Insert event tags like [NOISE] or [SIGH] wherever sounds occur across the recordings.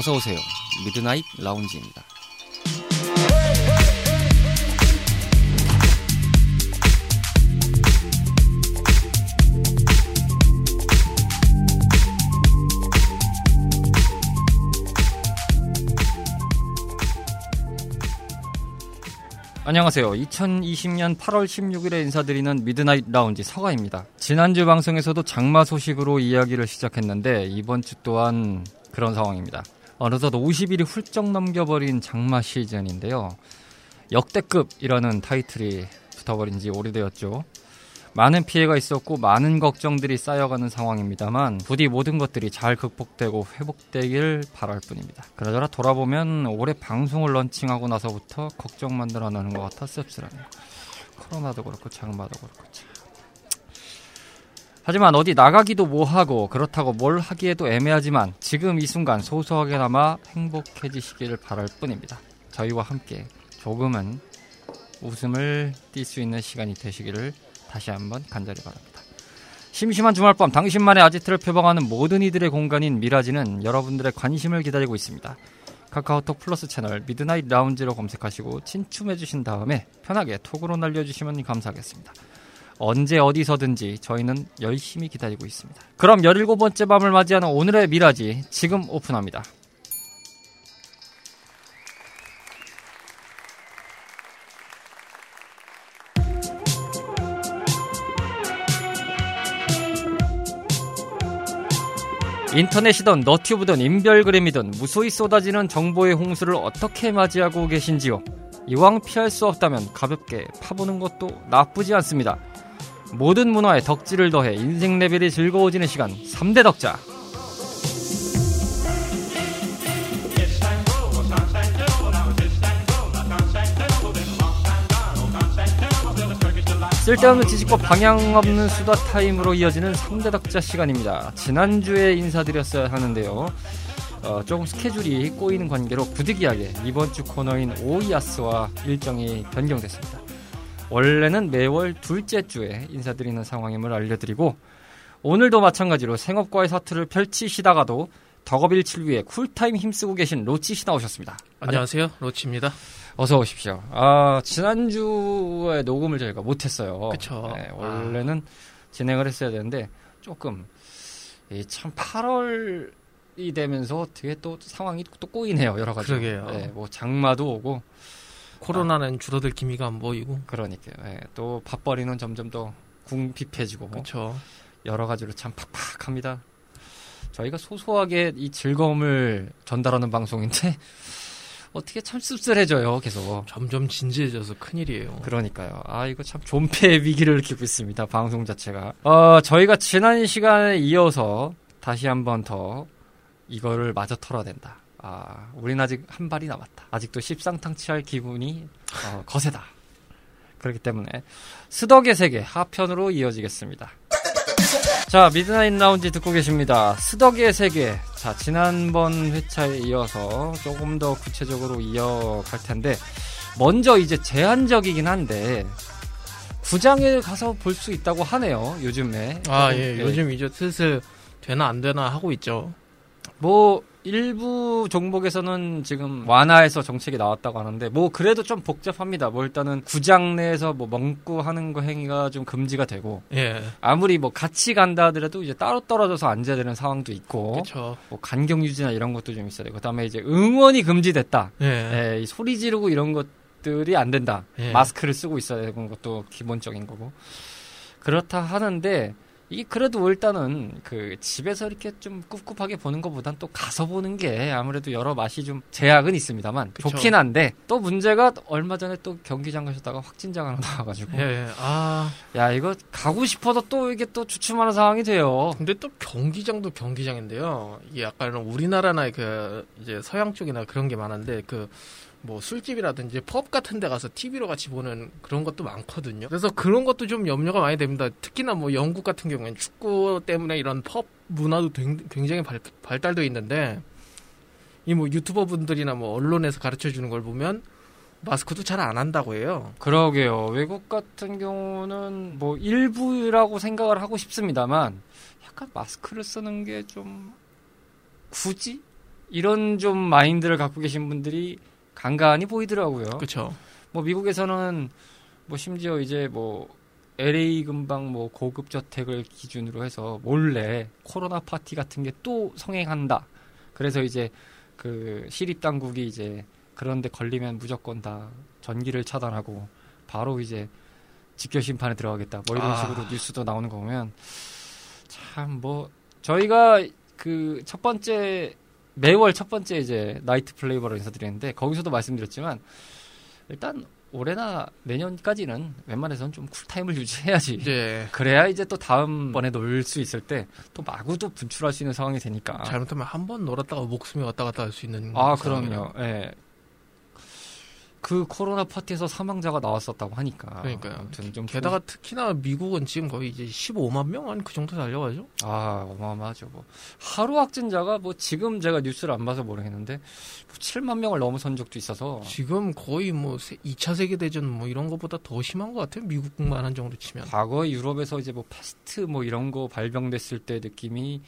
어서 오세요. Midnight Lounge입니다. 안녕하세요. 2020년 8월 16일에 인사드리는 Midnight Lounge 서가입니다. 지난주 방송에서도 장마 소식으로 이야기를 시작했는데 이번 주 또한 그런 상황입니다. 어느덧 50일이 훌쩍 넘겨버린 장마 시즌인데요. 역대급이라는 타이틀이 붙어버린 지 오래되었죠. 많은 피해가 있었고 많은 걱정들이 쌓여가는 상황입니다만 부디 모든 것들이 잘 극복되고 회복되길 바랄 뿐입니다. 그러저나 돌아보면 올해 방송을 런칭하고 나서부터 걱정만 늘어나는 것 같아 씁쓸하네요. 코로나도 그렇고 장마도 그렇고 참. 하지만 어디 나가기도 뭐하고 그렇다고 뭘 하기에도 애매하지만 지금 이 순간 소소하게나마 행복해지시기를 바랄 뿐입니다. 저희와 함께 조금은 웃음을 띌 수 있는 시간이 되시기를 다시 한번 간절히 바랍니다. 심심한 주말밤 당신만의 아지트를 표방하는 모든 이들의 공간인 미라지는 여러분들의 관심을 기다리고 있습니다. 카카오톡 플러스 채널 Midnight Lounge로 검색하시고 친추해주신 다음에 편하게 톡으로 날려주시면 감사하겠습니다. 언제 어디서든지 저희는 열심히 기다리고 있습니다. 그럼 17번째 밤을 맞이하는 오늘의 미라지 지금 오픈합니다. 인터넷이든 너튜브든 인별그램이든 무수히 쏟아지는 정보의 홍수를 어떻게 맞이하고 계신지요? 이왕 피할 수 없다면 가볍게 파보는 것도 나쁘지 않습니다. 모든 문화에 덕질을 더해 인생 레벨이 즐거워지는 시간 3대 덕자 쓸데없는 지식과 방향 없는 수다 타임으로 이어지는 3대 덕자 시간입니다. 지난주에 인사드렸어야 하는데요. 어, 조금 스케줄이 꼬이는 관계로 부득이하게 이번 주 코너인 오이아스와 일정이 변경됐습니다. 원래는 매월 둘째 주에 인사드리는 상황임을 알려드리고 오늘도 마찬가지로 생업과의 사투를 펼치시다가도 덕업일치를 위해 풀타임 힘쓰고 계신 로치 씨 나오셨습니다. 안녕하세요, 로치입니다. 어서 오십시오. 아 지난주에 녹음을 저희가 못했어요. 그쵸. 네, 원래는 진행을 했어야 되는데 조금 이참 8월이 되면서 되게 또 상황이 또 꼬이네요 여러 가지. 그러게요. 네, 뭐 장마도 오고 코로나는 줄어들 기미가 안 보이고. 그러니까요. 네, 또 밥벌이는 점점 더 궁핍해지고 그렇죠. 여러 가지로 참 팍팍합니다. 저희가 소소하게 이 즐거움을 전달하는 방송인데 [LAUGHS] 어떻게 참 씁쓸해져요 계속. 점점 진지해져서 큰일이에요. 그러니까요. 아 이거 참 존폐의 위기를 느끼고 있습니다. 방송 자체가. 어 저희가 지난 시간에 이어서 다시 한 번 더 이거를 마저 털어낸다. 아 우린 아직 한 발이 남았다. 아직도 십상탕치 할 기분이 어, 거세다. 그렇기 때문에 스덕의 세계 하편으로 이어지겠습니다. 자, 미드나잇 라운지 듣고 계십니다. 스덕의 세계. 자, 지난번 회차에 이어서 조금 더 구체적으로 이어갈 텐데, 먼저 이제 제한적이긴 한데, 구장에 가서 볼 수 있다고 하네요, 요즘에. 아, 조금, 예. 요즘 이제 슬슬 되나 안 되나 하고 있죠. 뭐, 일부 종목에서는 지금 완화해서 정책이 나왔다고 하는데, 뭐, 그래도 좀 복잡합니다. 뭐, 일단은 구장 내에서 뭐, 멍구 하는 거 행위가 좀 금지가 되고, 예. 아무리 뭐 같이 간다 하더라도 이제 따로 떨어져서 앉아야 되는 상황도 있고. 뭐 간격 유지나 이런 것도 좀 있어야 되고 그다음에 이제 응원이 금지됐다. 예. 예, 이 소리 지르고 이런 것들이 안 된다. 예. 마스크를 쓰고 있어야 되는 것도 기본적인 거고 그렇다 하는데 이게 그래도 일단은 그 집에서 이렇게 좀 꿉꿉하게 보는 것보단 또 가서 보는 게 아무래도 여러 맛이 좀 제약은 있습니다만 그쵸. 좋긴 한데 또 문제가 얼마 전에 또 경기장 가셨다가 확진자가 하나 나와가지고 예. 예. 아, 야 이거 가고 싶어도 또 이게 또 주춤하는 상황이 돼요. 근데 또 경기장도 경기장인데요. 이게 약간 우리나라나 그 이제 서양 쪽이나 그런 게 많은데 그 뭐 술집이라든지 펍 같은 데 가서 TV로 같이 보는 그런 것도 많거든요. 그래서 그런 것도 좀 염려가 많이 됩니다. 특히나 뭐 영국 같은 경우에는 축구 때문에 이런 펍 문화도 굉- 굉장히 발, 발달돼 있는데 이 뭐 유튜버 분들이나 뭐 언론에서 가르쳐 주는 걸 보면 마스크도 잘 안 한다고 해요. 그러게요. 외국 같은 경우는 뭐 일부라고 생각을 하고 싶습니다만 약간 마스크를 쓰는 게 좀 굳이 이런 좀 마인드를 갖고 계신 분들이 간간히 보이더라고요. 그렇죠. 뭐 미국에서는 뭐 심지어 이제 뭐 LA 근방 뭐 고급 저택을 기준으로 해서 몰래 코로나 파티 같은 게 또 성행한다. 그래서 이제 그 시립 당국이 이제 그런데 걸리면 무조건 다 전기를 차단하고 바로 이제 직결 심판에 들어가겠다. 뭐 이런 아. 식으로 뉴스도 나오는 거 보면 참 뭐 저희가 그 첫 번째 매월 첫 번째 이제 나이트 플레이버로 인사드리는데 거기서도 말씀드렸지만 일단 올해나 내년까지는 웬만해서는 좀 쿨타임을 유지해야지. 이제 [LAUGHS] 그래야 이제 또 다음 번에 놀 수 있을 때 또 마구 또 분출할 수 있는 상황이 되니까. 잘못하면 한 번 놀았다가 목숨이 왔다 갔다 할 수 있는 아, 상황이라. 그럼요. 예. 그 코로나 파티에서 사망자가 나왔었다고 하니까. 그러니까요. 아무튼 좀 게다가 특히나 미국은 지금 거의 이제 15만 명 한 그 정도 달려가죠. 아, 어마어마하죠. 뭐 하루 확진자가 뭐 지금 제가 뉴스를 안 봐서 모르겠는데 뭐 7만 명을 넘어선 적도 있어서 지금 거의 뭐 세- 2차 세계 대전 뭐 이런 것보다 더 심한 것 같아요. 미국만 한 정도 치면. 과거 유럽에서 이제 뭐 패스트 뭐 이런 거 발병됐을 때 느낌이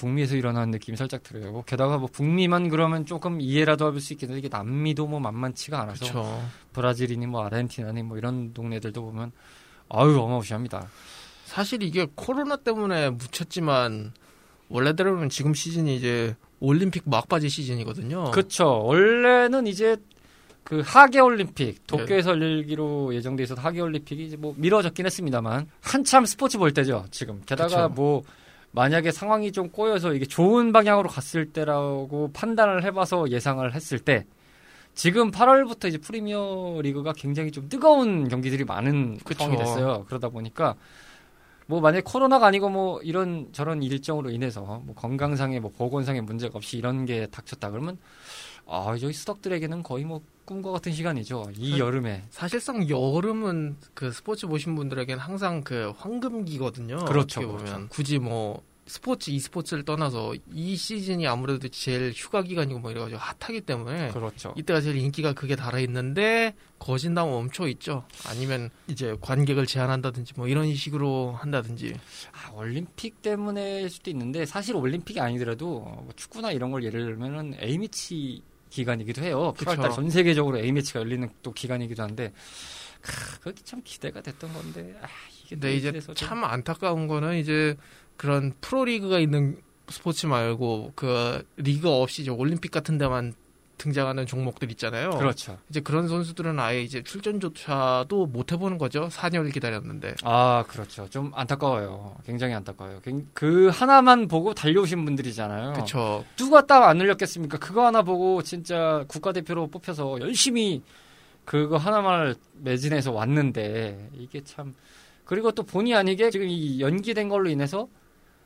북미에서 일어나는 느낌이 살짝 들어요. 뭐 게다가 뭐 북미만 그러면 조금 이해라도 할 수 있겠는데 이게 남미도 뭐 만만치가 않아서 그렇죠. 브라질이니 뭐 아르헨티나니 뭐 이런 동네들도 보면 아유 어마무시합니다. 사실 이게 코로나 때문에 묻혔지만 원래대로는 지금 시즌이 이제 올림픽 막바지 시즌이거든요. 그렇죠. 원래는 이제 그 하계 네. 올림픽 도쿄에서 열리기로 예정돼 있어서 하계 올림픽이 이제 뭐 미뤄졌긴 했습니다만 한참 스포츠 볼 때죠. 지금 게다가 그쵸. 뭐 만약에 상황이 좀 꼬여서 이게 좋은 방향으로 갔을 때라고 판단을 해봐서 예상을 했을 때 지금 8월부터 이제 프리미어 리그가 굉장히 좀 뜨거운 경기들이 많은 그쵸. 상황이 됐어요. 그러다 보니까 뭐 만약에 코로나가 아니고 뭐 이런 저런 일정으로 인해서 뭐 건강상의 뭐 보건상의 문제가 없이 이런 게 닥쳤다 그러면 아 저희 스덕들에게는 거의 뭐 꿈과 같은 시간이죠. 이 그- 여름에 사실상 여름은 그 스포츠 보신 분들에게는 항상 그 황금기거든요. 그렇죠, 어떻게 보면 그렇죠. 굳이 뭐 스포츠, e스포츠를 떠나서 이 시즌이 아무래도 제일 휴가 기간이고 뭐 이래가지고 핫하기 때문에 그렇죠. 이때가 제일 인기가 크게 달아 있는데 거진다면 멈춰 있죠. 아니면 이제 관객을 제한한다든지 뭐 이런 식으로 한다든지. 아, 올림픽 때문에일 수도 있는데 사실 올림픽이 아니더라도 뭐 축구나 이런 걸 예를 들면은 A 매치 기간이기도 해요. 그쵸. 8월달 전 세계적으로 A 매치가 열리는 또 기간이기도 한데 크, 그게 참 기대가 됐던 건데 아, 이게 근데 이제 참 안타까운 거는 이제 그런 프로리그가 있는 스포츠 말고 그 리그 없이 이제 올림픽 같은 데만 등장하는 종목들 있잖아요. 그렇죠. 이제 그런 선수들은 아예 이제 출전조차도 못 해보는 거죠. 4년을 기다렸는데. 아, 그렇죠. 좀 안타까워요. 굉장히 안타까워요. 굉- 그 하나만 보고 달려오신 분들이잖아요. 그렇죠. 누가 딱 안 늘렸겠습니까? 그거 하나 보고 진짜 국가대표로 뽑혀서 열심히 그거 하나만 매진해서 왔는데 이게 참 그리고 또 본의 아니게 지금 이 연기된 걸로 인해서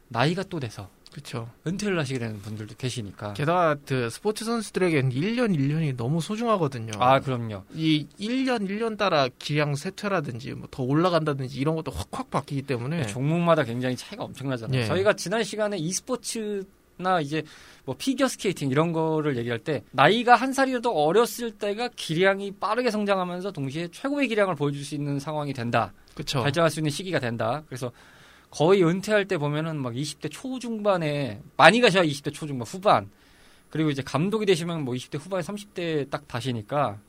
나이가 또 돼서 그렇죠. 은퇴를 하시게 되는 분들도 계시니까. 게다가 그 스포츠 선수들에게는 1년 1년이 너무 소중하거든요. 아, 그럼요. 이 1년 1년 따라 기량 쇠퇴라든지 뭐 더 올라간다든지 이런 것도 확확 바뀌기 때문에 종목마다 굉장히 차이가 엄청나잖아요. 예. 저희가 지난 시간에 e스포츠 나 이제 뭐 피겨 스케이팅 이런 거를 얘기할 때 나이가 한 살이라도 어렸을 때가 기량이 빠르게 성장하면서 동시에 최고의 기량을 보여줄 수 있는 상황이 된다. 그렇죠. 발전할 수 있는 시기가 된다. 그래서 거의 은퇴할 때 보면은 막 20대 초중반에 많이 가셔야 20대 초중반 후반 그리고 이제 감독이 되시면 뭐 20대 후반 30대 딱 다시니까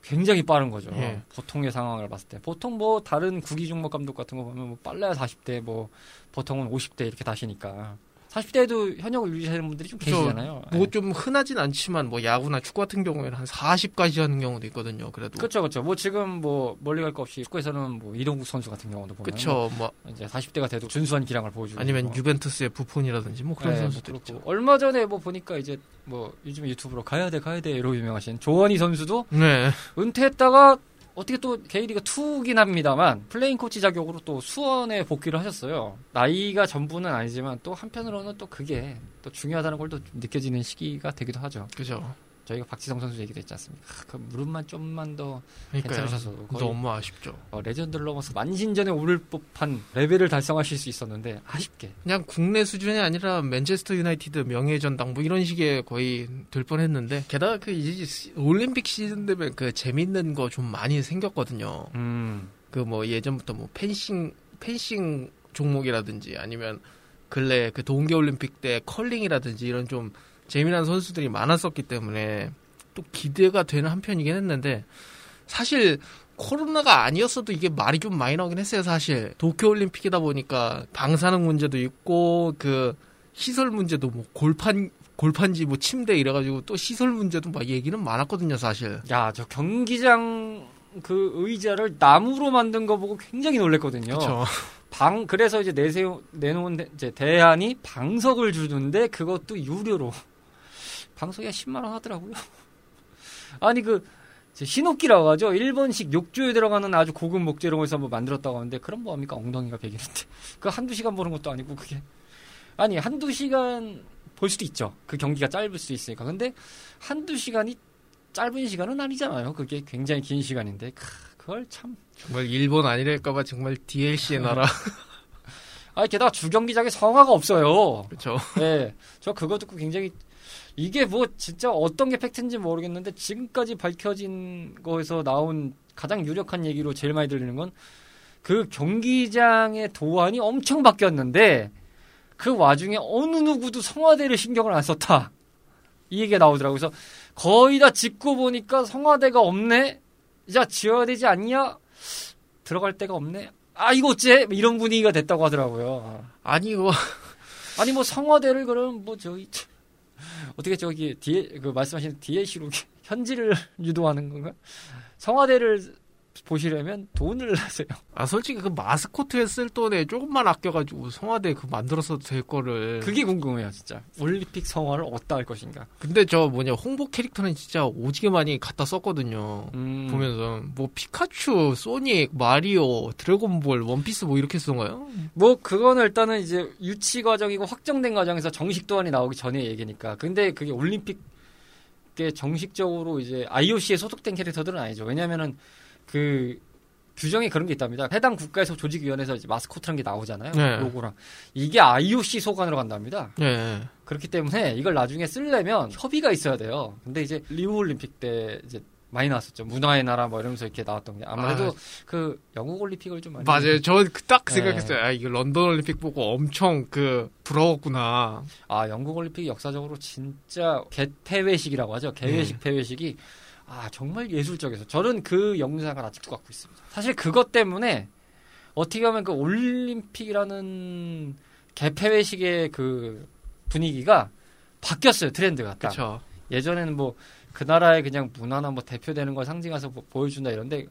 굉장히 빠른 거죠. 예. 보통의 상황을 봤을 때 보통 뭐 다른 구기 종목 감독 같은 거 보면 뭐 빨라야 40대 뭐 보통은 50대 이렇게 다시니까 40대에도 현역을 유지하는 분들이 좀. 계시잖아요. 뭐 좀 흔하진 않지만 뭐 야구나 축구 같은 경우에는 한 40까지 하는 경우도 있거든요. 그래도 그렇죠, 그렇죠. 뭐 지금 뭐 멀리 갈 거 없이 축구에서는 뭐 이동국 선수 같은 경우도 보면 그렇죠. 뭐 이제 40대가 돼도 준수한 기량을 보여주고 아니면 있고. 유벤투스의 부폰이라든지 뭐 그런 네, 선수들 뭐 있죠. 얼마 전에 뭐 보니까 이제 뭐 요즘 유튜브로 가야 돼 가야 돼로 유명하신 조원희 선수도 네. 은퇴했다가 어떻게 또 K리그 2긴 합니다만 플레잉 코치 자격으로 또 수원에 복귀를 하셨어요. 나이가 전부는 아니지만 또 한편으로는 또 그게 또 중요하다는 걸 또 느껴지는 시기가 되기도 하죠. 그죠. 저희가 박지성 선수 얘기도 했지 않습니까? 아, 그 무릎만 좀만 더 그러니까요. 괜찮으셔서 너무 아쉽죠. 어, 레전드를 넘어서 만신전에 오를 법한 레벨을 달성하실 수 있었는데 아쉽게 그냥 국내 수준이 아니라 맨체스터 유나이티드 명예전당 뭐 이런 식의 거의 될 뻔했는데 게다가 그 이제 시- 올림픽 시즌 되면 그 재밌는 거 좀 많이 생겼거든요. 음. 그 뭐 예전부터 뭐 펜싱 펜싱 종목이라든지 아니면 근래 그 동계 올림픽 때 컬링이라든지 이런 좀 재미난 선수들이 많았었기 때문에 또 기대가 되는 한편이긴 했는데 사실 코로나가 아니었어도 이게 말이 좀 많이 나오긴 했어요, 사실. 도쿄올림픽이다 보니까 방사능 문제도 있고, 그, 시설 문제도 뭐 골판, 골판지 뭐 침대 이래가지고 또 시설 문제도 막 얘기는 많았거든요, 사실. 야, 저 경기장 그 의자를 나무로 만든 거 보고 굉장히 놀랬거든요. 그쵸. 방, 그래서 이제 내세우, 내놓은 데- 이제 대안이 방석을 주는데 그것도 유료로. 방석이 한 10만 원 하더라고요. [LAUGHS] 아니, 그, 신옥기라고 하죠. 일본식 욕조에 들어가는 아주 고급 목재로 해서 뭐 만들었다고 하는데, 그럼 뭐합니까? 엉덩이가 베기는데. [LAUGHS] 그 한두 시간 보는 것도 아니고, 그게. 아니, 한두 시간 볼 수도 있죠. 그 경기가 짧을 수 있으니까. 근데 한두 시간이 짧은 시간은 아니잖아요. 그게 굉장히 긴 시간인데. 크, 그걸 참. 정말 일본 아니랄까봐 정말 DLC의 나라. [LAUGHS] 아, 게다가 주경기장에 성화가 없어요. 그렇죠. 네. 저 그거 듣고 굉장히 이게 뭐 진짜 어떤 게 팩트인지 모르겠는데 지금까지 밝혀진 거에서 나온 가장 유력한 얘기로 제일 많이 들리는 건 그 경기장의 도안이 엄청 바뀌었는데 그 와중에 어느 누구도 성화대를 신경을 안 썼다. 이 얘기가 나오더라고요. 그래서 거의 다 짓고 보니까 성화대가 없네? 자, 지어야 되지 않냐? 들어갈 데가 없네? 아, 이거 어째? 이런 분위기가 됐다고 하더라고요. 아니, 이거, 아니 뭐 성화대를 그럼 뭐 저기 [LAUGHS] 어떻게 저기 뒤에 그 말씀하신 DLC로 [LAUGHS] 현지를 [LAUGHS] 유도하는 건가? 성화대를 보시려면 돈을 [LAUGHS] 내세요. 아, 솔직히 그 마스코트에 쓸 돈에 조금만 아껴가지고 성화대 그 만들었어도 될 거를. 그게 궁금해요, 진짜. 올림픽 성화를 어디다 할 것인가? 근데 저 뭐냐, 홍보 캐릭터는 진짜 오지게 많이 갖다 썼거든요. 음, 보면서 뭐 피카츄, 소닉, 마리오, 드래곤볼, 원피스 뭐 이렇게 쓰던가요? 뭐 그거는 일단은 이제 유치 과정이고 확정된 과정에서 정식 도안이 나오기 전에 얘기니까. 근데 그게 올림픽에 정식적으로 이제 IOC에 소속된 캐릭터들은 아니죠. 왜냐면은 그 규정에 그런 게 있답니다. 해당 국가에서 조직위원회에서 마스코트라는 게 나오잖아요. 네. 로고랑 이게 IOC 소관으로 간답니다. 예. 그렇기 때문에 이걸 나중에 쓰려면 협의가 있어야 돼요. 근데 이제 리우 올림픽 때 이제 많이 나왔었죠. 문화의 나라 뭐 이러면서 이렇게 나왔던 게 아무래도 아, 그 영국 올림픽을 좀 많이 맞아요. 저딱 네. 생각했어요. 아, 이거 런던 올림픽 보고 엄청 그 부러웠구나. 아, 영국 올림픽이 역사적으로 진짜 개폐회식이라고 하죠. 개회식 폐회식이 아, 정말 예술적이어서 저는 그 영상을 아직도 갖고 있습니다. 사실 그것 때문에 어떻게 보면 그 올림픽이라는 개폐회식의 그 분위기가 바뀌었어요. 트렌드가. 딱. 그렇죠. 예전에는 뭐 그 나라의 그냥 문화나 뭐 대표되는 걸 상징해서 뭐 보여준다 이런데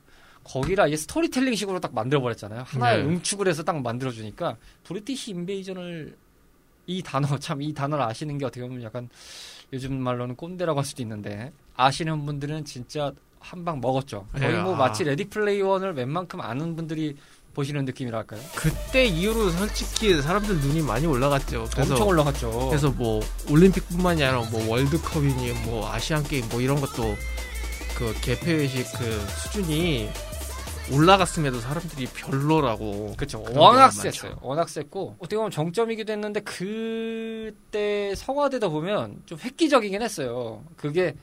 거기라 이게 스토리텔링 식으로 딱 만들어 버렸잖아요. 하나의 네. 응축을 해서 딱 만들어 주니까 British Invasion을 이 단어 참 이 단어를 아시는 게 어떻게 보면 약간 요즘 말로는 꼰대라고 할 수도 있는데 아시는 분들은 진짜 한 방 먹었죠. 거의 예, 뭐 아. 마치 레디 플레이어 원을 웬만큼 아는 분들이 보시는 느낌이랄까요? 그때 이후로 솔직히 사람들 눈이 많이 올라갔죠. 그래서 엄청 올라갔죠. 그래서 뭐 올림픽뿐만이 아니라 뭐 월드컵이니 뭐 아시안 게임 뭐 이런 것도 그 개폐회식 그 수준이 올라갔음에도 사람들이 별로라고. 그렇죠. 워낙 셌어요. 워낙 셌고 어떻게 보면 정점이기도 했는데 그때 성화대다 보면 좀 획기적이긴 했어요. 그게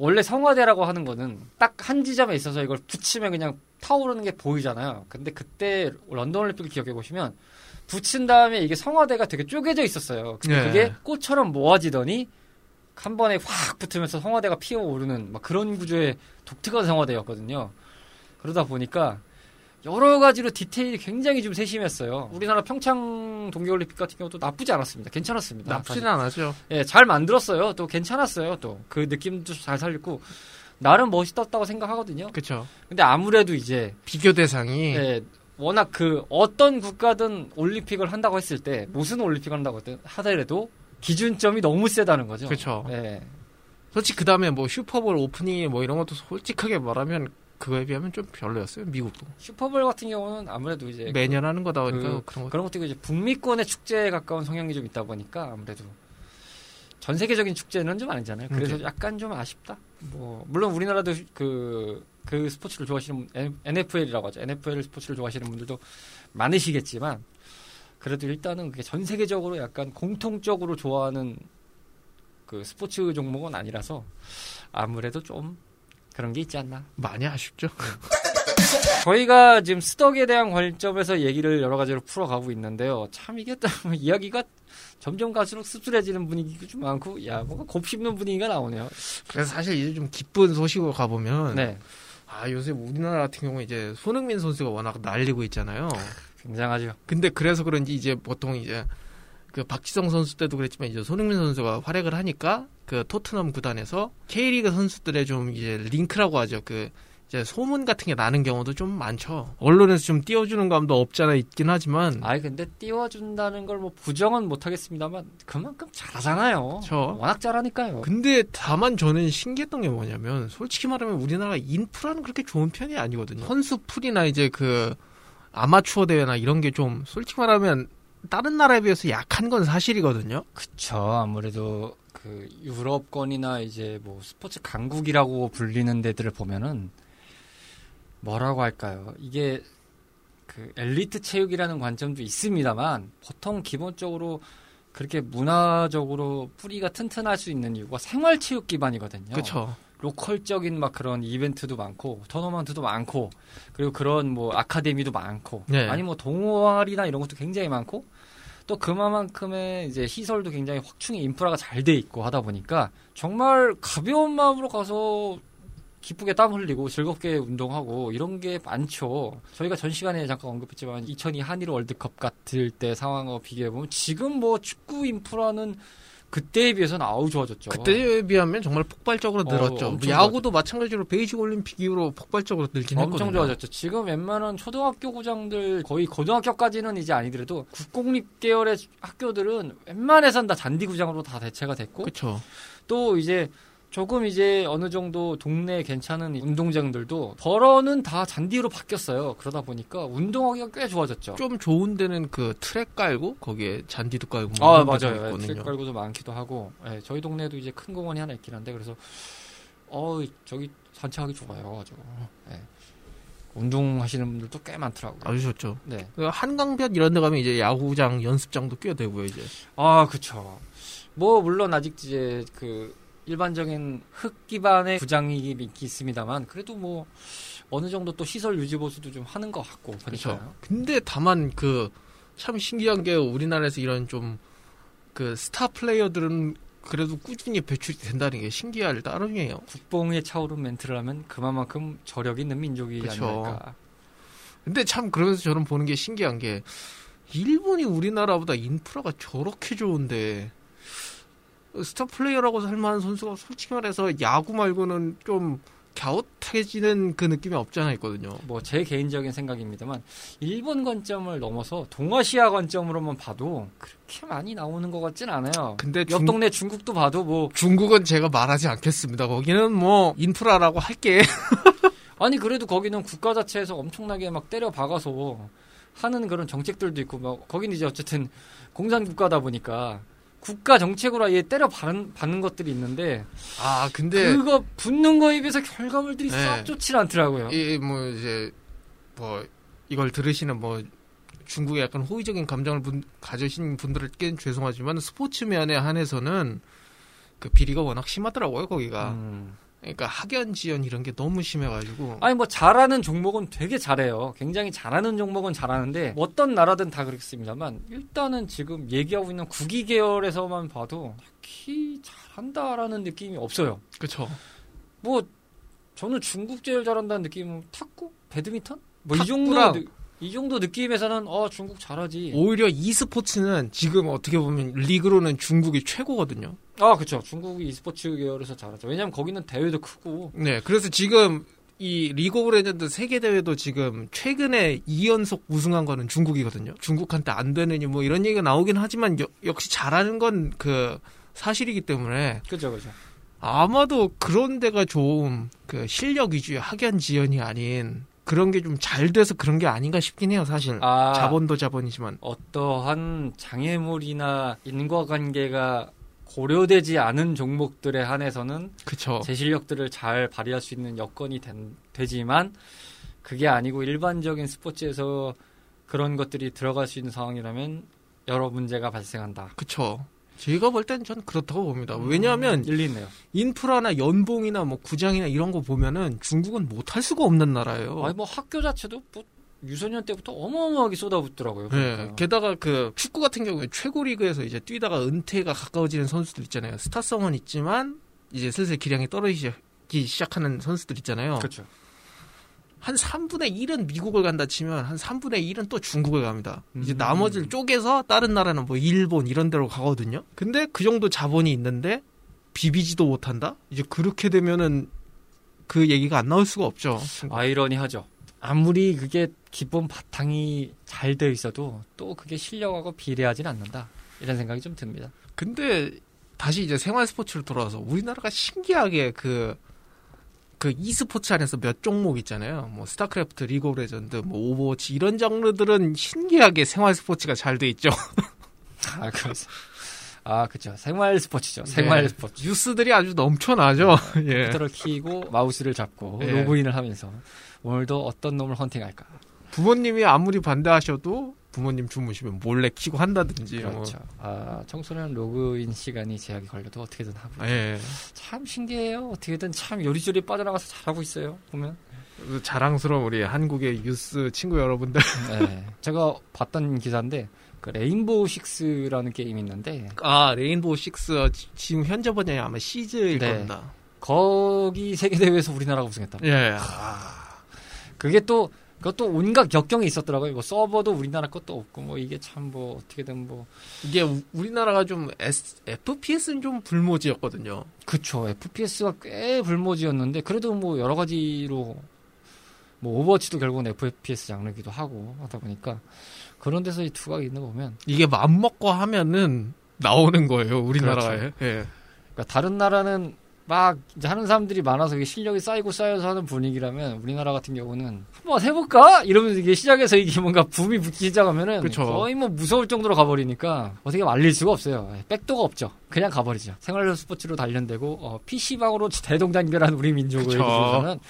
원래 성화대라고 하는 거는 딱 한 지점에 있어서 이걸 붙이면 그냥 타오르는 게 보이잖아요. 근데 그때 런던 올림픽을 기억해 보시면 붙인 다음에 이게 성화대가 되게 쪼개져 있었어요. 근데 네. 그게 꽃처럼 모아지더니 한 번에 확 붙으면서 성화대가 피어오르는 막 그런 구조의 독특한 성화대였거든요. 그러다 보니까 여러 가지로 디테일이 굉장히 좀 세심했어요. 우리나라 평창 동계올림픽 같은 경우도 나쁘지 않았습니다. 괜찮았습니다. 나쁘진 않았죠. 예, 잘 만들었어요. 또 괜찮았어요. 또 그 느낌도 잘 살렸고 나름 멋있었다고 생각하거든요. 그쵸. 근데 아무래도 이제 비교 대상이 예, 워낙 그 어떤 국가든 올림픽을 한다고 했을 때 무슨 올림픽을 한다고 하더라도 기준점이 너무 세다는 거죠. 그쵸. 예. 솔직히 그 다음에 뭐 슈퍼볼 오프닝 뭐 이런 것도 솔직하게 말하면 그거에 비하면 좀 별로였어요. 미국도. 슈퍼볼 같은 경우는 아무래도 이제 매년 하는 거다 보니까 그- 그, 런 것도 이제 북미권의 축제에 가까운 성향이 좀 있다 보니까 아무래도 전 세계적인 축제는 좀 아니잖아요. 그래서 오케이. 약간 좀 아쉽다. 뭐 물론 우리나라도 그, 그 스포츠를 좋아하시는 분, NFL이라고 하죠. NFL 스포츠를 좋아하시는 분들도 많으시겠지만 그래도 일단은 그게 전 세계적으로 약간 공통적으로 좋아하는 그 스포츠 종목은 아니라서 아무래도 좀 그런 게 있지 않나. 많이 아쉽죠. [LAUGHS] 저희가 지금 스덕에 대한 관점에서 얘기를 여러 가지로 풀어가고 있는데요. 참 이게 또 [LAUGHS] 이야기가 점점 갈수록 씁쓸해지는 분위기가 좀 많고, 야, 뭔가 곱씹는 분위기가 나오네요. 그래서 사실 이제 좀 기쁜 소식으로 가보면 네. 아 요새 우리나라 같은 경우에 이제 손흥민 선수가 워낙 날리고 있잖아요. 굉장하죠. 근데 그래서 그런지 이제 보통 이제 그 박지성 선수 때도 그랬지만 이제 손흥민 선수가 활약을 하니까 그 토트넘 구단에서 K리그 선수들의 좀 이제 링크라고 하죠. 그 이제 소문 같은 게 나는 경우도 좀 많죠. 언론에서 좀 띄워주는 감도 없잖아 있긴 하지만 아이, 근데 띄워준다는 걸 뭐 부정은 못하겠습니다만, 그만큼 잘하잖아요. 저 워낙 잘하니까요. 근데 다만 저는 신기했던 게 뭐냐면 솔직히 말하면 우리나라 인프라는 그렇게 좋은 편이 아니거든요. 선수 풀이나 이제 그 아마추어 대회나 이런 게 좀 솔직히 말하면 다른 나라에 비해서 약한 건 사실이거든요. 그쵸. 아무래도 그 유럽권이나 이제 뭐 스포츠 강국이라고 불리는 데들을 보면은 뭐라고 할까요? 이게 그 엘리트 체육이라는 관점도 있습니다만 보통 기본적으로 그렇게 문화적으로 뿌리가 튼튼할 수 있는 이유가 생활 체육 기반이거든요. 그렇죠. 로컬적인 막 그런 이벤트도 많고 토너먼트도 많고 그리고 그런 뭐 아카데미도 많고 네. 아니 뭐 동호회나 이런 것도 굉장히 많고 또 그만큼의 이제 시설도 굉장히 확충이 인프라가 잘 돼 있고 하다 보니까 정말 가벼운 마음으로 가서 기쁘게 땀 흘리고 즐겁게 운동하고 이런 게 많죠. 저희가 전 시간에 잠깐 언급했지만 2002 한일 월드컵 같을 때 상황과 비교해 보면 지금 뭐 축구 인프라는 그때에 비해서는 아우 좋아졌죠. 그때에 비하면 정말 폭발적으로 어, 늘었죠. 엄청 야구도 마찬가지로 베이징 올림픽 이후로 폭발적으로 늘긴 엄청 했거든요. 좋아졌죠. 지금 웬만한 초등학교 구장들 거의 고등학교까지는 이제 아니더라도 국공립 계열의 학교들은 웬만해선 다 잔디 구장으로 다 대체가 됐고 그렇죠. 또 이제 조금 이제 어느 정도 동네 괜찮은 운동장들도 벌어는 다 잔디로 바뀌었어요. 그러다 보니까 운동하기가 꽤 좋아졌죠. 좀 좋은 데는 그 트랙 깔고 거기에 잔디도 깔고 아 뭐 데도 맞아요. 있거든요. 트랙 깔고도 많기도 하고 예, 저희 동네에도 이제 큰 공원이 하나 있긴 한데 그래서 어 저기 산책하기 좋아요. 아주 예. 운동하시는 분들도 꽤 많더라고요. 아주 좋죠. 네. 그 한강변 이런 데 가면 이제 야구장 연습장도 꽤 되고요, 이제. 아, 그쵸. 뭐, 물론 아직 이제 그 일반적인 흙 기반의 구장이 있습니다만, 그래도 뭐, 어느 정도 또 시설 유지 보수도 좀 하는 것 같고, 그렇죠. 근데 다만 그 참 신기한 게 우리나라에서 이런 좀 그 스타 플레이어들은 그래도 꾸준히 배출이 된다는 게 신기할 따름이에요. 국뽕에 차오른 멘트를 하면 그만큼 저력 있는 민족이 그쵸. 아닐까. 근데 참 그러면서 저는 보는 게 신기한 게 일본이 우리나라보다 인프라가 저렇게 좋은데 스타 플레이어라고 살만한 선수가 솔직히 말해서 야구 말고는 좀 갸웃해지는 그 느낌이 없잖아 있거든요. 뭐, 제 개인적인 생각입니다만, 일본 관점을 넘어서 동아시아 관점으로만 봐도 그렇게 많이 나오는 것 같진 않아요. 근데 옆 중, 동네 중국도 봐도 뭐, 중국은 제가 말하지 않겠습니다. 거기는 뭐 인프라라고 할게. [LAUGHS] 아니 그래도 거기는 국가 자체에서 엄청나게 막 때려 박아서 하는 그런 정책들도 있고 막 거기는 이제 어쨌든 공산 국가다 보니까 국가 정책으로 아예 때려 받는, 받는 것들이 있는데 아 근데 그거 붙는 거에 비해서 결과물들이 네. 썩 좋지 않더라고요. 이 뭐 이제 뭐 이걸 들으시는 뭐 중국에 약간 호의적인 감정을 분- 가지신 분들께는 죄송하지만 스포츠 면에 한해서는 그 비리가 워낙 심하더라고요 거기가. 음. 그러니까 학연 지연 이런 게 너무 심해가지고. 아니 뭐 잘하는 종목은 되게 잘해요. 굉장히 잘하는 종목은 잘하는데 뭐 어떤 나라든 다 그렇습니다만 일단은 지금 얘기하고 있는 국위 계열에서만 봐도 딱히 잘한다라는 느낌이 없어요. 그렇죠. 뭐 저는 중국 제일 잘한다는 느낌은 탁구, 배드민턴 뭐 이 정도 느- 이 정도 느낌에서는 어 중국 잘하지. 오히려 e스포츠는 지금 어떻게 보면 리그로는 중국이 최고거든요. 아 그렇죠. 중국이 e스포츠 계열에서 잘하죠. 왜냐면 거기는 대회도 크고 네, 그래서 지금 이 리그 오브 레전드 세계 대회도 지금 최근에 2연속 우승한 거는 중국이거든요. 중국한테 안 되느니 뭐 이런 얘기가 나오긴 하지만 여- 역시 잘하는 건 그 사실이기 때문에 그죠 그죠. 아마도 그런 데가 좀 그 실력 위주의 학연 지연이 아닌 그런 게 좀 잘 돼서 그런 게 아닌가 싶긴 해요, 사실. 아 자본도 자본이지만. 어떠한 장애물이나 인과관계가 고려되지 않은 종목들에 한해서는 그쵸. 제 실력들을 잘 발휘할 수 있는 여건이 된- 되지만 그게 아니고 일반적인 스포츠에서 그런 것들이 들어갈 수 있는 상황이라면 여러 문제가 발생한다. 그쵸. 제가 볼 땐 전 그렇다고 봅니다. 왜냐하면 음. 인프라나 연봉이나 뭐 구장이나 이런 거 보면은 중국은 못 할 수가 없는 나라예요. 아니 뭐 학교 자체도 뭐 유소년 때부터 어마어마하게 쏟아붓더라고요. 네. 게다가 그 축구 같은 경우에 최고 리그에서 이제 뛰다가 은퇴가 가까워지는 선수들 있잖아요. 스타성은 있지만 이제 슬슬 기량이 떨어지기 시작하는 선수들 있잖아요. 그렇죠. 한 3분의 1은 미국을 간다 치면 한 3분의 1은 또 중국을 갑니다. 이제 음. 나머지를 쪼개서 다른 나라는 뭐 일본 이런 데로 가거든요. 근데 그 정도 자본이 있는데 비비지도 못한다? 이제 그렇게 되면은 그 얘기가 안 나올 수가 없죠. 아이러니하죠. 아무리 그게 기본 바탕이 잘돼 있어도 또 그게 실력하고 비례하진 않는다. 이런 생각이 좀 듭니다. 근데 다시 이제 생활 스포츠로 돌아와서 우리나라가 신기하게 그, 그 e스포츠 안에서 몇 종목 있잖아요. 뭐 스타크래프트, 리그 오브 레전드, 뭐 오버워치 이런 장르들은 신기하게 생활 스포츠가 잘 돼 있죠. [LAUGHS] 아, 그래서. 아, 그죠. 생활 스포츠죠. 생활 네. 스포츠. 뉴스들이 아주 넘쳐나죠. [LAUGHS] 예. 컴퓨터를 키고 마우스를 잡고 예. 로그인을 하면서 오늘도 어떤 놈을 헌팅할까. 부모님이 아무리 반대하셔도 부모님 주무시면 몰래 키고 한다든지. 뭐. 그렇죠. 아, 청소년 로그인 시간이 제약이 걸려도 어떻게든 하고. 뭐. 예. 참 신기해요. 어떻게든 참 요리조리 빠져나가서 잘하고 있어요. 보면. 자랑스러운 우리 한국의 뉴스 친구 여러분들. [LAUGHS] 네. 제가 봤던 기사인데 그 레인보우 식스라는 게임이 있는데 아, 레인보우 식스 지금 현재 버전이 아마 시즈일 네. 겁니다. 거기 세계 대회에서 우리나라가 우승했다. 예. 그게 또 그것도 온갖 역경이 있었더라고요. 뭐 서버도 우리나라 것도 없고 뭐 이게 참 뭐 어떻게든 뭐 이게 우- 우리나라가 좀 S, FPS는 좀 불모지였거든요. 그쵸. FPS가 꽤 불모지였는데 그래도 뭐 여러 가지로 뭐 오버워치도 결국은 FPS 장르기도 하고 하다 보니까 그런 데서 이 두각이 있는 거 보면 이게 맘 먹고 하면은 나오는 거예요, 우리나라에. 그렇죠. 예. 그러니까 다른 나라는 막 하는 사람들이 많아서 이게 실력이 쌓이고 쌓여서 하는 분위기라면 우리나라 같은 경우는 한번 해볼까 이러면서 이게 시작해서 이게 뭔가 붐이 붙기 시작하면은 그쵸. 거의 뭐 무서울 정도로 가버리니까 어떻게 말릴 수가 없어요. 예, 백도가 없죠. 그냥 가버리죠. 생활 스포츠로 단련되고 어, PC방으로 대동단결한 우리 민족을. 위해서는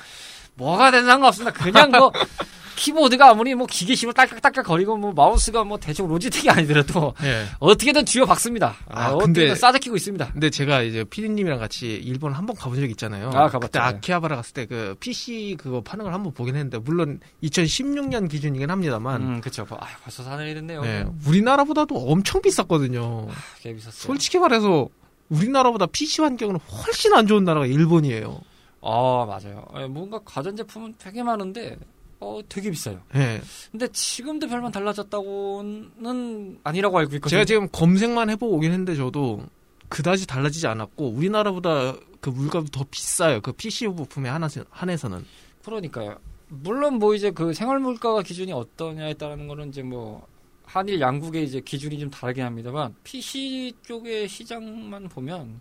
뭐가 된 상관없습니다. 그냥 뭐 [LAUGHS] 키보드가 아무리 뭐 기계식으로 딸깍딸깍 거리고 뭐 마우스가 뭐 대충 로지텍이 아니더라도 예. 어떻게든 쥐어 박습니다. 아, 아, 근데- 어떻게든 싸잡히고 있습니다. 근데 제가 이제 피디님이랑 같이 일본 한번 가본 적 있잖아요. 아, 가봤죠. 그때 네. 아키하바라 갔을 때 그 PC 그거 파는 걸 한번 보긴 했는데 물론 2016년 기준이긴 합니다만 음, 그쵸. 아, 벌써 사내이 됐네요. 예, 우리나라보다도 엄청 비쌌거든요. 꽤 비쌌어요. 솔직히 말해서 우리나라보다 PC 환경은 훨씬 안 좋은 나라가 일본이에요. 아, 맞아요. 예, 뭔가 가전제품은 되게 많은데, 어, 되게 비싸요. 예. 근데 지금도 별반 달라졌다고는 아니라고 알고 있거든요. 제가 지금 검색만 해보고 오긴 했는데 저도 그다지 달라지지 않았고 우리나라보다 그 물가도 더 비싸요. 그 PC 부품에 하나 한해서는. 그러니까요. 물론 뭐 이제 그 생활 물가가 기준이 어떠냐에 따르는 거는 이제 뭐, 한일 양국의 이제 기준이 좀 다르긴 합니다만, PC 쪽의 시장만 보면,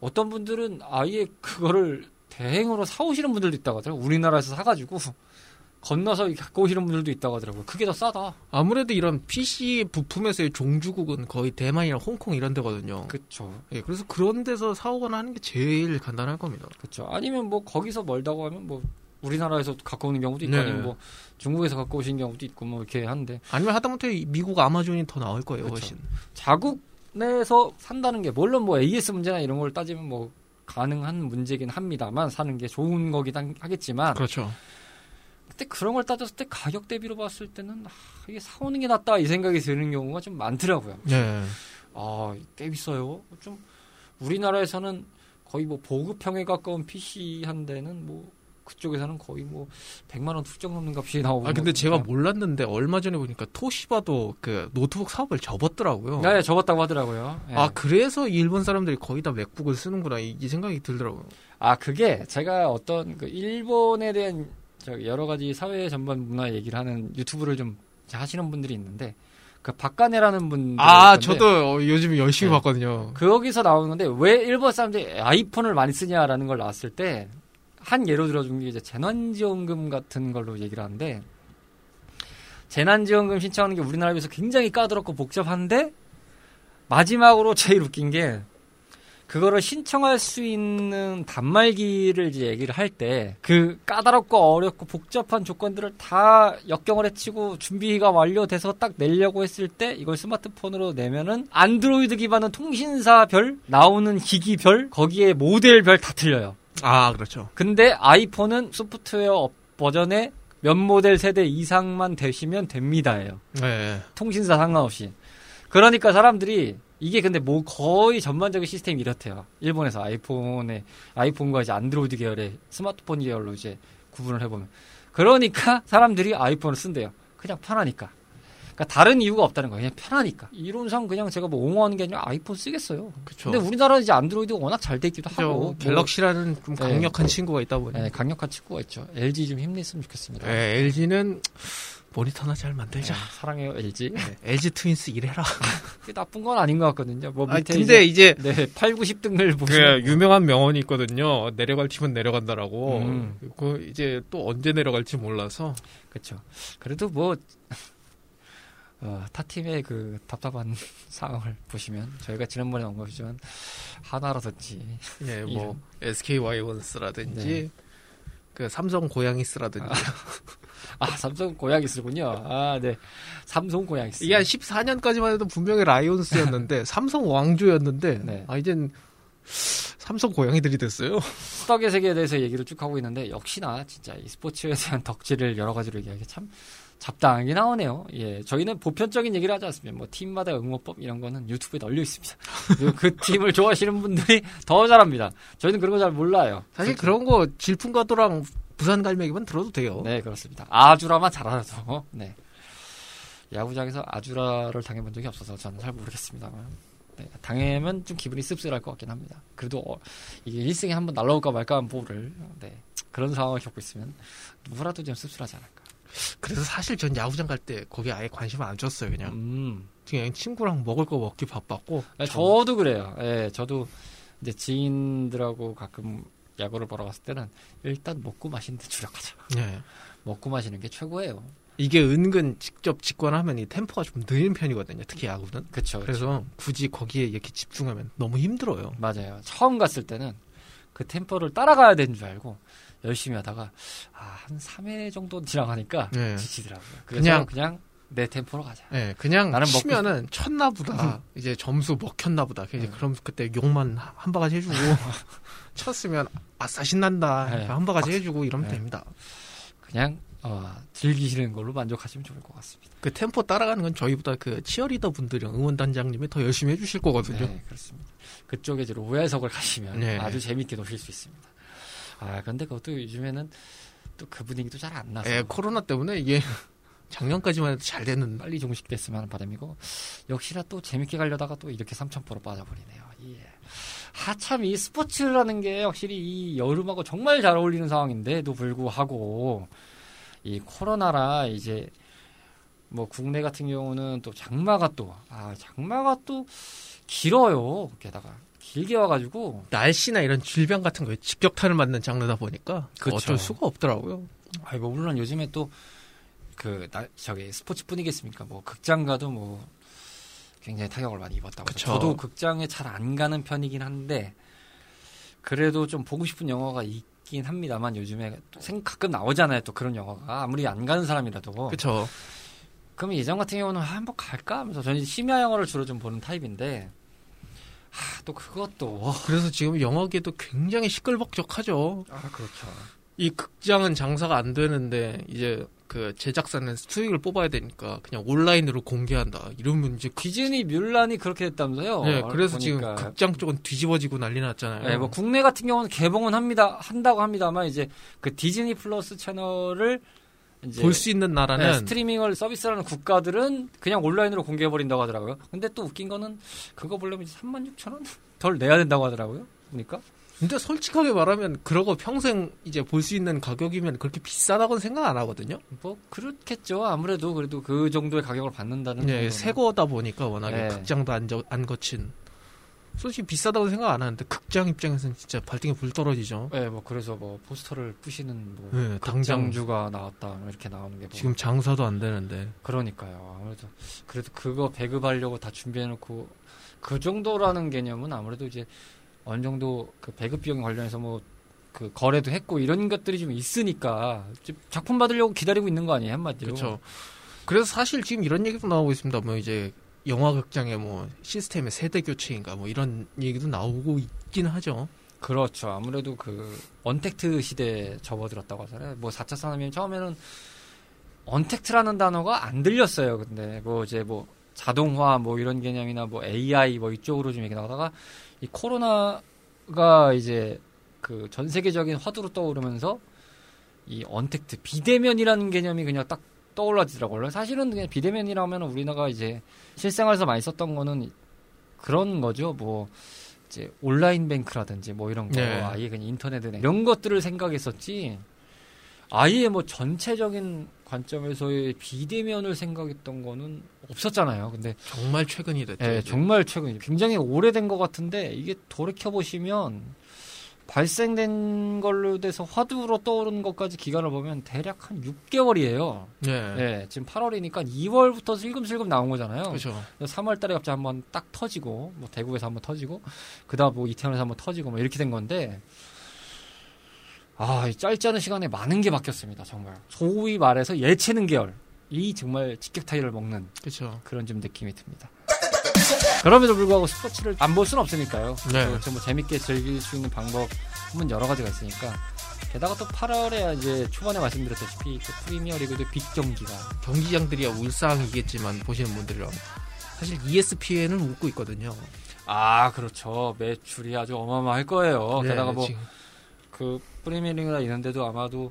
어떤 분들은 아예 그거를 대행으로 사오시는 분들도 있다고 하더라고요. 우리나라에서 사가지고, 건너서 갖고 오시는 분들도 있다고 하더라고요. 그게 더 싸다. 아무래도 이런 PC 부품에서의 종주국은 거의 대만이나 홍콩 이런 데거든요. 그쵸. 예, 그래서 그런 데서 사오거나 하는 게 제일 간단할 겁니다. 그렇죠. 아니면 뭐 거기서 멀다고 하면 뭐 우리나라에서 갖고 오는 경우도 있고 네. 아니면 뭐 중국에서 갖고 오신 경우도 있고 뭐 이렇게 하는데 아니면 하다못해 미국 아마존이 더 나을 거예요, 그쵸. 훨씬. 자국 내에서 산다는 게 물론 뭐 AS 문제나 이런 걸 따지면 뭐 가능한 문제긴 합니다만 사는 게 좋은 거긴 하- 하겠지만 그렇죠. 그때 그런 걸 따졌을 때 가격 대비로 봤을 때는 아, 이게 사오는 게 낫다 이 생각이 드는 경우가 좀 많더라고요. 예. 아, 꽤 비싸요. 좀 우리나라에서는 거의 뭐 보급형에 가까운 PC 한 대는 뭐 그쪽에서는 거의 뭐 100만 원 훌쩍 넘는 값이 나오고 아 근데 제가 뭐 몰랐는데 얼마 전에 보니까 토시바도 그 노트북 사업을 접었더라고요. 네, 접었다고 하더라고요. 예. 아 그래서 일본 사람들이 거의 다 맥북을 쓰는구나 이, 이 생각이 들더라고요. 아, 그게 제가 어떤 그 일본에 대한 저 여러 가지 사회 전반 문화 얘기를 하는 유튜브를 좀 하시는 분들이 있는데 그 박가네라는 분 아 저도 어, 요즘 열심히 네. 봤거든요. 거기서 나오는 건데 왜 일본 사람들이 아이폰을 많이 쓰냐라는 걸 나왔을 때 한 예로 들어준 게 이제 재난지원금 같은 걸로 얘기를 하는데 재난지원금 신청하는 게 우리나라에 비해서 굉장히 까다롭고 복잡한데 마지막으로 제일 웃긴 게 그거를 신청할 수 있는 단말기를 이제 얘기를 할 때 그 까다롭고 어렵고 복잡한 조건들을 다 역경을 해치고 준비가 완료돼서 딱 내려고 했을 때 이걸 스마트폰으로 내면은 안드로이드 기반은 통신사별 나오는 기기별 거기에 모델별 다 틀려요. 아, 그렇죠. 근데 아이폰은 소프트웨어 버전에 몇 모델 세대 이상만 되시면 됩니다예요. 네. 통신사 상관없이. 그러니까 사람들이 이게 근데 뭐 거의 전반적인 시스템이 이렇대요. 일본에서 아이폰에 아이폰과 이제 안드로이드 계열의 스마트폰 계열로 이제 구분을 해보면. 그러니까 사람들이 아이폰을 쓴대요. 그냥 편하니까. 그러니까 다른 이유가 없다는 거예요. 그냥 편하니까. 이론상 그냥 제가 뭐 옹호하는 게 아니라 아이폰 쓰겠어요. 그쵸. 근데 우리나라는 이제 안드로이드가 워낙 잘 돼 있기도 하고. 뭐, 갤럭시라는 좀 네. 강력한 친구가 있다 보니. 네, 강력한 친구가 있죠. LG 좀 힘냈으면 좋겠습니다. 네, LG는 모니터나 잘 만들자. 네, 사랑해요 LG. 네, LG 트윈스 일해라. [LAUGHS] 나쁜 건 아닌 것 같거든요. 뭐 아, 밑에 근데 이제, 이제 네, 8, 90등을 그 보시면 유명한 명언이 있거든요. 내려갈 팀은 내려간다라고. 음. 그 이제 또 언제 내려갈지 몰라서. 그렇죠. 그래도 뭐 어, 타 팀의 그 답답한 [LAUGHS] 상황을 보시면 저희가 지난번에 언급했지만 하나라든지 예, [LAUGHS] 뭐. SK 와이번스라든지 네. 그 삼성 고양이스라든지 아 삼성 고양이스군요. 아 네, 삼성 고양이스. 이게 한 14년까지만 해도 분명히 라이온스였는데 [LAUGHS] 삼성 왕조였는데 네. 아 이젠 삼성 고양이들이 됐어요. 스덕의 세계에 대해서 얘기를 쭉 하고 있는데 역시나 진짜 이 스포츠에 대한 덕질을 여러 가지로 얘기하기 참 잡다하게 나오네요. 예, 저희는 보편적인 얘기를 하지 않습니다. 뭐 팀마다 응원법 이런 거는 유튜브에 널려 있습니다. 그리고 그 [LAUGHS] 팀을 좋아하시는 분들이 더 잘합니다. 저희는 그런 거 잘 몰라요. 사실 그런 거 질풍가도랑 부산 갈매기만 들어도 돼요. 네, 그렇습니다. 아주라만 잘 알아서. 네. 야구장에서 아주라를 당해본 적이 없어서 저는 잘 모르겠습니다만. 네, 당하면 좀 기분이 씁쓸할 것 같긴 합니다. 그래도 어, 이게 일생에 한번 날라올까 말까 한 볼을 네, 그런 상황을 겪고 있으면 누구라도 좀 씁쓸하지 않을까. 그래서 사실 전 야구장 갈 때 거기에 아예 관심을 안 줬어요. 그냥 음, 그냥 친구랑 먹을 거 먹기 바빴고 네, 저도 그래요. 예, 저도 이제 지인들하고 가끔 야구를 보러 갔을 때는 일단 먹고 마시는 데 주력하자. 네. 먹고 마시는 게 최고예요. 이게 은근 직접 직관하면 이 템포가 좀 느린 편이거든요. 특히 야구는. 그쵸. 그래서 굳이 거기에 이렇게 집중하면 너무 힘들어요. 맞아요. 처음 갔을 때는 그 템포를 따라가야 되는 줄 알고 열심히 하다가 아, 한 3회 정도 지나가니까 네. 지치더라고요. 그래서 그냥- 그냥 내 템포로 가자. 네, 그냥 나는 먹고 치면은 쳤나 보다. 이제 점수 먹혔나 보다. 이제 네. 그럼 그때 욕만 한 바가지 해주고 [LAUGHS] [LAUGHS] 쳤으면 아싸 신난다. 네. 한 바가지 해주고 이러면 네. 됩니다. 그냥 어, 즐기시는 걸로 만족하시면 좋을 것 같습니다. 그 템포 따라가는 건 저희보다 그 치어리더 분들이랑 응원단장님이 더 열심히 해주실 거거든요. 네, 그렇습니다. 그쪽에 이제 로얄석을 가시면 네. 아주 재밌게 노실 수 있습니다. 아, 근데 그것도 요즘에는 또 그 분위기도 잘 안 나서 예, 코로나 때문에 이게 작년까지만 해도 잘 됐는데 빨리 종식됐으면 하는 바람이고 역시나 또 재밌게 가려다가 또 이렇게 3,000%로 빠져버리네요. 예. 하참 이 스포츠라는 게 확실히 이 여름하고 정말 잘 어울리는 상황인데도 불구하고 이 코로나라 이제 뭐 국내 같은 경우는 또 장마가 또 아 장마가 또 길어요. 게다가 길게 와가지고 날씨나 이런 질병 같은 거에 직격탄을 맞는 장르다 보니까 그쵸. 어쩔 수가 없더라고요. 아이 뭐 물론 요즘에 또 그 저기 스포츠뿐이겠습니까? 뭐 극장 가도 뭐 굉장히 타격을 많이 입었다고. 그쵸. 저도 극장에 잘 안 가는 편이긴 한데 그래도 좀 보고 싶은 영화가 있긴 합니다만 요즘에 또생 가끔 나오잖아요. 또 그런 영화가 아무리 안 가는 사람이라도. 그렇죠. 그럼 예전 같은 경우는 아, 한번 갈까 하면서 저는 심야 영화를 주로 좀 보는 타입인데 아, 또 그것도 그래서 지금 영화계도 굉장히 시끌벅적하죠. 아 그렇죠. 이 극장은 장사가 안 되는데 이제 그 제작사는 수익을 뽑아야 되니까 그냥 온라인으로 공개한다. 이러면 이제 그- 디즈니 뮬란이 그렇게 됐다면서요. 네, 그래서 지금 보니까. 극장 쪽은 뒤집어지고 난리 났잖아요. 네, 뭐 국내 같은 경우는 개봉은 합니다. 한다고 합니다만 이제 그 디즈니 플러스 채널을 볼 수 있는 나라는 네, 스트리밍을 서비스하는 국가들은 그냥 온라인으로 공개해 버린다고 하더라고요. 근데 또 웃긴 거는 그거 보려면 이제 36,000원 덜 내야 된다고 하더라고요. 보니까. 근데 솔직하게 말하면 그러고 평생 이제 볼 수 있는 가격이면 그렇게 비싸다고는 생각 안 하거든요. 뭐 그렇겠죠. 아무래도 그래도 그 정도의 가격을 받는다는 네, 정도는. 새 거다 보니까 워낙에 네. 극장도 안, 저- 안 거친. 솔직히 비싸다고 생각 안 하는데 극장 입장에서는 진짜 발등에 불 떨어지죠. 네, 뭐 그래서 뭐 포스터를 부시는 뭐 네, 당장 극장주가 나왔다 뭐 이렇게 나오는 게 지금 장사도 안 되는데. 그러니까요. 아무래도 그래도 그거 배급하려고 다 준비해놓고 그 정도라는 개념은 아무래도 이제 어느 정도 그 배급 비용 관련해서 뭐 그 거래도 했고 이런 것들이 좀 있으니까 좀 작품 받으려고 기다리고 있는 거 아니에요 한마디로. 그렇죠. 그래서 사실 지금 이런 얘기도 나오고 있습니다. 뭐 이제 영화 극장의 뭐 시스템의 세대 교체인가 뭐 이런 얘기도 나오고 있긴 하죠. 그렇죠. 아무래도 그 언택트 시대에 접어들었다고 하잖아요. 뭐 4차 산업이 처음에는 언택트라는 단어가 안 들렸어요. 근데 뭐 이제 뭐 자동화 뭐 이런 개념이나 뭐 AI 뭐 이쪽으로 좀 얘기 나가다가 이 코로나가 이제 그 전 세계적인 화두로 떠오르면서 이 언택트 비대면이라는 개념이 그냥 딱 떠올라지더라고요. 사실은 그냥 비대면이라면 우리나라가 이제 실생활에서 많이 썼던 거는 그런 거죠. 뭐 이제 온라인 뱅크라든지 뭐 이런 거 네. 아예 그냥 인터넷에 이런 것들을 생각했었지. 아예 뭐 전체적인 관점에서의 비대면을 생각했던 거는 없었잖아요. 근데 정말 최근이 됐죠. 예, 이제. 정말 최근 굉장히 오래된 것 같은데 이게 돌이켜 보시면 발생된 걸로 돼서 화두로 떠오르는 것까지 기간을 보면 대략 한 6개월이에요. 예. 예, 지금 8월이니까 2월부터 슬금슬금 나온 거잖아요. 그렇죠. 3월 달에 갑자기 한번 딱 터지고, 뭐 대구에서 한번 터지고, 그 다음 뭐 이태원에서 한번 터지고, 뭐 이렇게 된 건데, 아, 이 짧지 않은 시간에 많은 게 바뀌었습니다, 정말. 소위 말해서 예체능 계열. 이 정말 직격타이를 먹는 그렇죠. 그런 좀 느낌이 듭니다. 그럼에도 불구하고 스포츠를 안 볼 수는 없으니까요. 네. 그렇죠. 뭐 재밌게 즐길 수 있는 방법은 여러 가지가 있으니까. 게다가 또 8월에 이제 초반에 말씀드렸다시피 그 프리미어 리그도 빅 경기가 경기장들이야 울상이겠지만 보시는 분들이랑 사실 E ESPN을 웃고 있거든요. 아 그렇죠 매출이 아주 어마어마할 거예요. 네, 게다가 뭐 지금. 그 프리미어리그나 이런 데도 아마도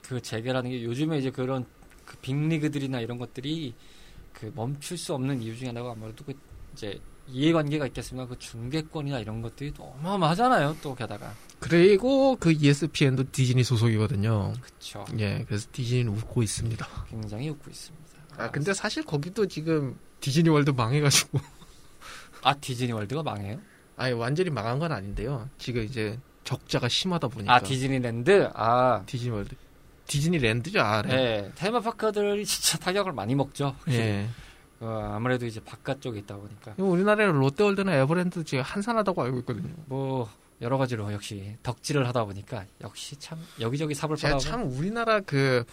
그 재개라는 게 요즘에 이제 그런 그 빅리그들이나 이런 것들이 그 멈출 수 없는 이유 중에 하나가 아무래도 그 이제 이해관계가 있겠지만 그 중계권이나 이런 것들이 또 어마어마하잖아요. 또 게다가 그리고 그 ESPN도 디즈니 소속이거든요. 그렇죠. 예, 그래서 디즈니는 웃고 있습니다. 굉장히 웃고 있습니다. 아 근데 사실 거기도 지금 디즈니 월드 망해가지고 아 디즈니 월드가 망해요? 아니 완전히 망한 건 아닌데요. 지금 이제 적자가 심하다 보니까 아 디즈니랜드 아 디즈니 월드 디즈니랜드죠, 아, 네. 네, 테마파크들이 진짜 타격을 많이 먹죠. 예. 어, 아무래도 이제 바깥 쪽에 있다 보니까 우리나라에 롯데월드나 에버랜드 지금 한산하다고 알고 있거든요. 뭐 여러 가지로 역시 덕질을 하다 보니까 역시 참 여기저기 삽을 제가 참 우리나라 그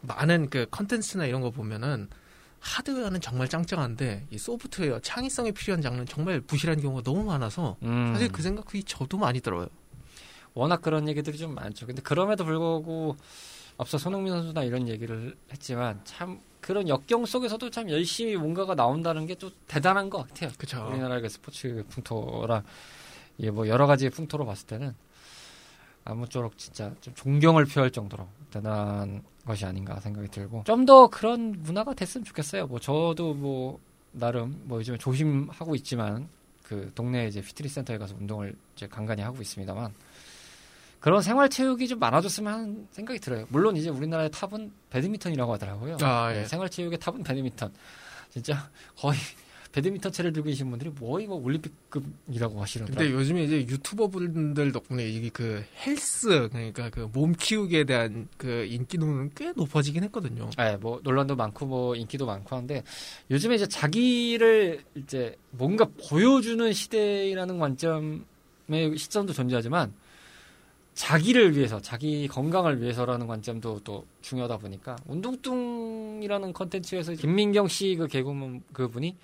많은 그 컨텐츠나 이런 거 보면은 하드웨어는 정말 짱짱한데 이 소프트웨어 창의성이 필요한 장르는 정말 부실한 경우가 너무 많아서 음, 사실 그 생각이 저도 많이 들어요. 워낙 그런 얘기들이 좀 많죠. 근데 그럼에도 불구하고 앞서 손흥민 선수나 이런 얘기를 했지만 참 그런 역경 속에서도 참 열심히 뭔가가 나온다는 게 또 대단한 것 같아요. 그렇죠. 우리나라의 그 스포츠 풍토랑 예, 뭐 여러 가지 풍토로 봤을 때는 아무쪼록 진짜 좀 존경을 표할 정도로 대단한 것이 아닌가 생각이 들고 좀 더 그런 문화가 됐으면 좋겠어요. 뭐 저도 뭐 나름 뭐 요즘에 조심하고 있지만 그 동네 이제 피트니스 센터에 가서 운동을 이제 간간히 하고 있습니다만 그런 생활 체육이 좀 많아졌으면 하는 생각이 들어요. 물론 이제 우리나라의 탑은 배드민턴이라고 하더라고요. 아, 네, 예. 생활 체육의 탑은 배드민턴. 진짜 [LAUGHS] 거의 배드민턴 채를 들고 계신 분들이 뭐 이거 올림픽급이라고 하시더라고요. 근데 요즘에 이제 유튜버 분들 덕분에 이게 그 헬스 그러니까 그 몸 키우기에 대한 그 인기도는 꽤 높아지긴 했거든요. 네, 뭐 논란도 많고 뭐 인기도 많고 한데 요즘에 이제 자기를 이제 뭔가 보여주는 시대라는 관점의 시점도 존재하지만 자기를 위해서 자기 건강을 위해서라는 관점도 또 중요하다 보니까 운동뚱이라는 컨텐츠에서 김민경 씨 그 개그맨 그분이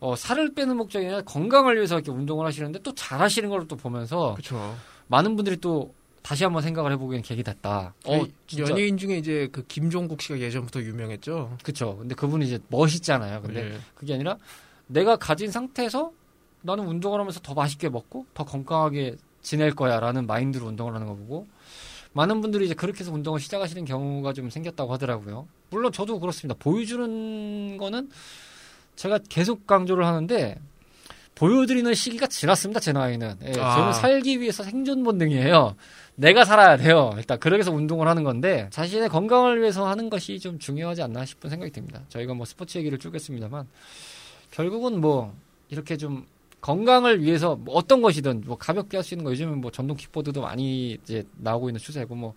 어, 살을 빼는 목적이 아니라 건강을 위해서 이렇게 운동을 하시는데 또 잘하시는 걸 또 보면서 그렇죠. 많은 분들이 또 다시 한번 생각을 해보기엔 계기 됐다. 어, 진짜. 연예인 중에 이제 그 김종국 씨가 예전부터 유명했죠. 그쵸. 근데 그분이 이제 멋있잖아요. 근데 네. 그게 아니라 내가 가진 상태에서 나는 운동을 하면서 더 맛있게 먹고 더 건강하게 지낼 거야 라는 마인드로 운동을 하는 거 보고 많은 분들이 이제 그렇게 해서 운동을 시작하시는 경우가 좀 생겼다고 하더라고요. 물론 저도 그렇습니다. 보여주는 거는 제가 계속 강조를 하는데 보여드리는 시기가 지났습니다. 제 나이는. 예, 아. 저는 살기 위해서 생존 본능이에요. 내가 살아야 돼요. 일단 그러기 위해서 운동을 하는 건데 자신의 건강을 위해서 하는 것이 좀 중요하지 않나 싶은 생각이 듭니다. 저희가 뭐 스포츠 얘기를 쭉 했습니다만 결국은 뭐 이렇게 좀 건강을 위해서 뭐 어떤 것이든 뭐 가볍게 할 수 있는 거 요즘은 뭐 전동 킥보드도 많이 이제 나오고 있는 추세고 뭐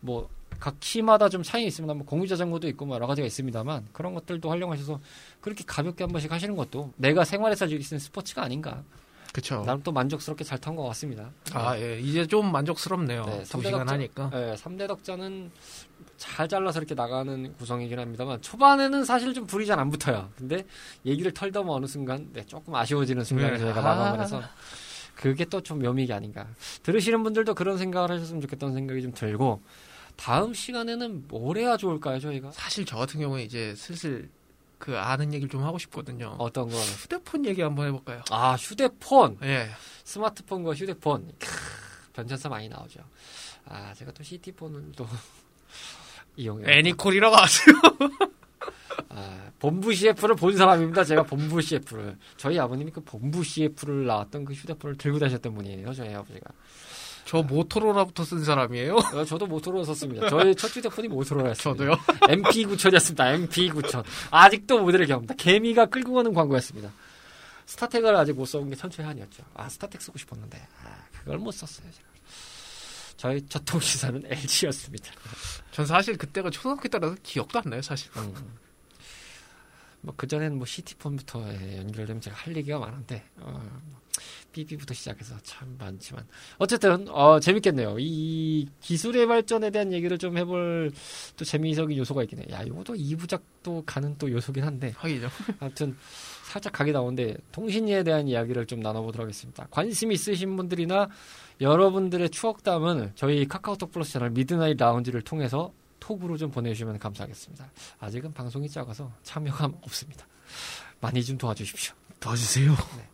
뭐 각 키마다 좀 차이 있습니다. 뭐 공유 자전거도 있고 뭐 여러 가지가 있습니다만 그런 것들도 활용하셔서 그렇게 가볍게 한 번씩 하시는 것도 내가 생활에서 있는 스포츠가 아닌가 그쵸. 나름 또 만족스럽게 잘 탄 것 같습니다. 아, 예. 이제 좀 만족스럽네요. 네, 두 시간 하니까. 네, 3대 덕자는 잘 잘라서 이렇게 나가는 구성이긴 합니다만 초반에는 사실 좀 불이 잘 안 붙어요. 근데 얘기를 털다 보면 어느 순간 네, 조금 아쉬워지는 순간에 네. 저희가 아. 마감을 해서 그게 또 좀 묘미가 아닌가. 들으시는 분들도 그런 생각을 하셨으면 좋겠다는 생각이 좀 들고 다음 시간에는 뭘 해야 좋을까요, 저희가? 사실 저 같은 경우에 이제 슬슬 그 아는 얘기를 좀 하고 싶거든요. 어떤 거? 휴대폰 얘기 한번 해볼까요? 아, 휴대폰. 예. 스마트폰과 휴대폰. 크, 변천사 많이 나오죠. 아, 제가 또 CT폰을 또 이용해요. 애니콜이라고 아세요? 아, 본부 CF를 본 사람입니다. 제가 본부 CF를. 저희 아버님이 그 본부 CF를 나왔던 그 휴대폰을 들고 다녔던 분이에요. 저희 아버지가. 저 모토로라부터 쓴 사람이에요. 어, 저도 모토로라 썼습니다. 저의 첫 휴대폰이 모토로라였습니다. 저도요. [LAUGHS] MP9000이었습니다. MP9000. 아직도 모델을 경험합니다. 개미가 끌고 가는 광고였습니다. 스타텍을 아직 못 써본 게 천추의 한이었죠. 아, 스타텍 쓰고 싶었는데. 아, 그걸 못 썼어요, 제가. 저희 첫 통신사는 LG였습니다. [LAUGHS] 전 사실 그때가 초등학교 때라서 기억도 안 나요, 사실. 음. 뭐 그 전에는 뭐 시티폰부터 연결되면 제가 할 얘기가 많은데 어, 뭐 삐삐부터 시작해서 참 많지만 어쨌든 어, 재밌겠네요. 이 기술의 발전에 대한 얘기를 좀 해볼 또 재미적인 요소가 있긴 해. 야 이것도 2부작도 가는 또 요소긴 한데 하기죠. [LAUGHS] 아무튼 살짝 각이 나오는데 통신에 대한 이야기를 좀 나눠보도록 하겠습니다. 관심 있으신 분들이나 여러분들의 추억담을 저희 카카오톡 플러스 채널 미드나잇 라운지를 통해서 톡으로 좀 보내주시면 감사하겠습니다. 아직은 방송이 작아서 참여가 없습니다. 많이 좀 도와주십시오. 도와주세요.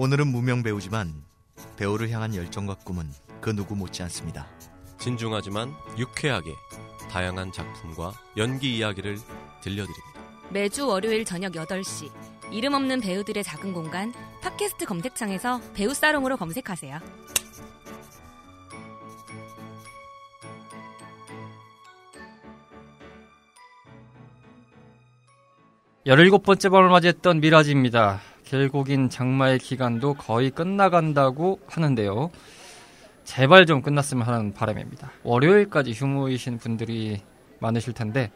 오늘은 무명 배우지만 배우를 향한 열정과 꿈은 그 누구 못지 않습니다. 진중하지만 유쾌하게 다양한 작품과 연기 이야기를 들려드립니다. 매주 월요일 저녁 8시 이름 없는 배우들의 작은 공간 팟캐스트 검색창에서 배우 사롱으로 검색하세요. 17번째 밤을 맞이했던 미라지입니다. 결국인 장마의 기간도 거의 끝나간다고 하는데요. 제발 좀 끝났으면 하는 바람입니다. 월요일까지 휴무이신 분들이 많으실 텐데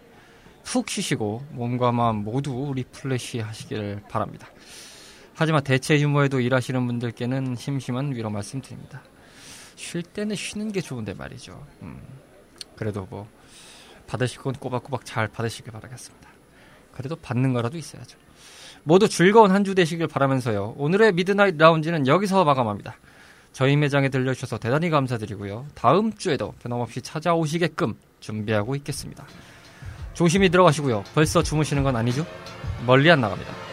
푹 쉬시고 몸과 마음 모두 refresh 하시길 바랍니다. 하지만 대체 휴무에도 일하시는 분들께는 심심한 위로 말씀드립니다. 쉴 때는 쉬는 게 좋은데 말이죠. 음, 그래도 뭐 받으실 건 꼬박꼬박 잘 받으시길 바라겠습니다. 그래도 받는 거라도 있어야죠. 모두 즐거운 한 주 되시길 바라면서요. 오늘의 미드나잇 라운지는 여기서 마감합니다. 저희 매장에 들려주셔서 대단히 감사드리고요. 다음 주에도 변함없이 찾아오시게끔 준비하고 있겠습니다. 조심히 들어가시고요. 벌써 주무시는 건 아니죠? 멀리 안 나갑니다.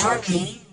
Sharky.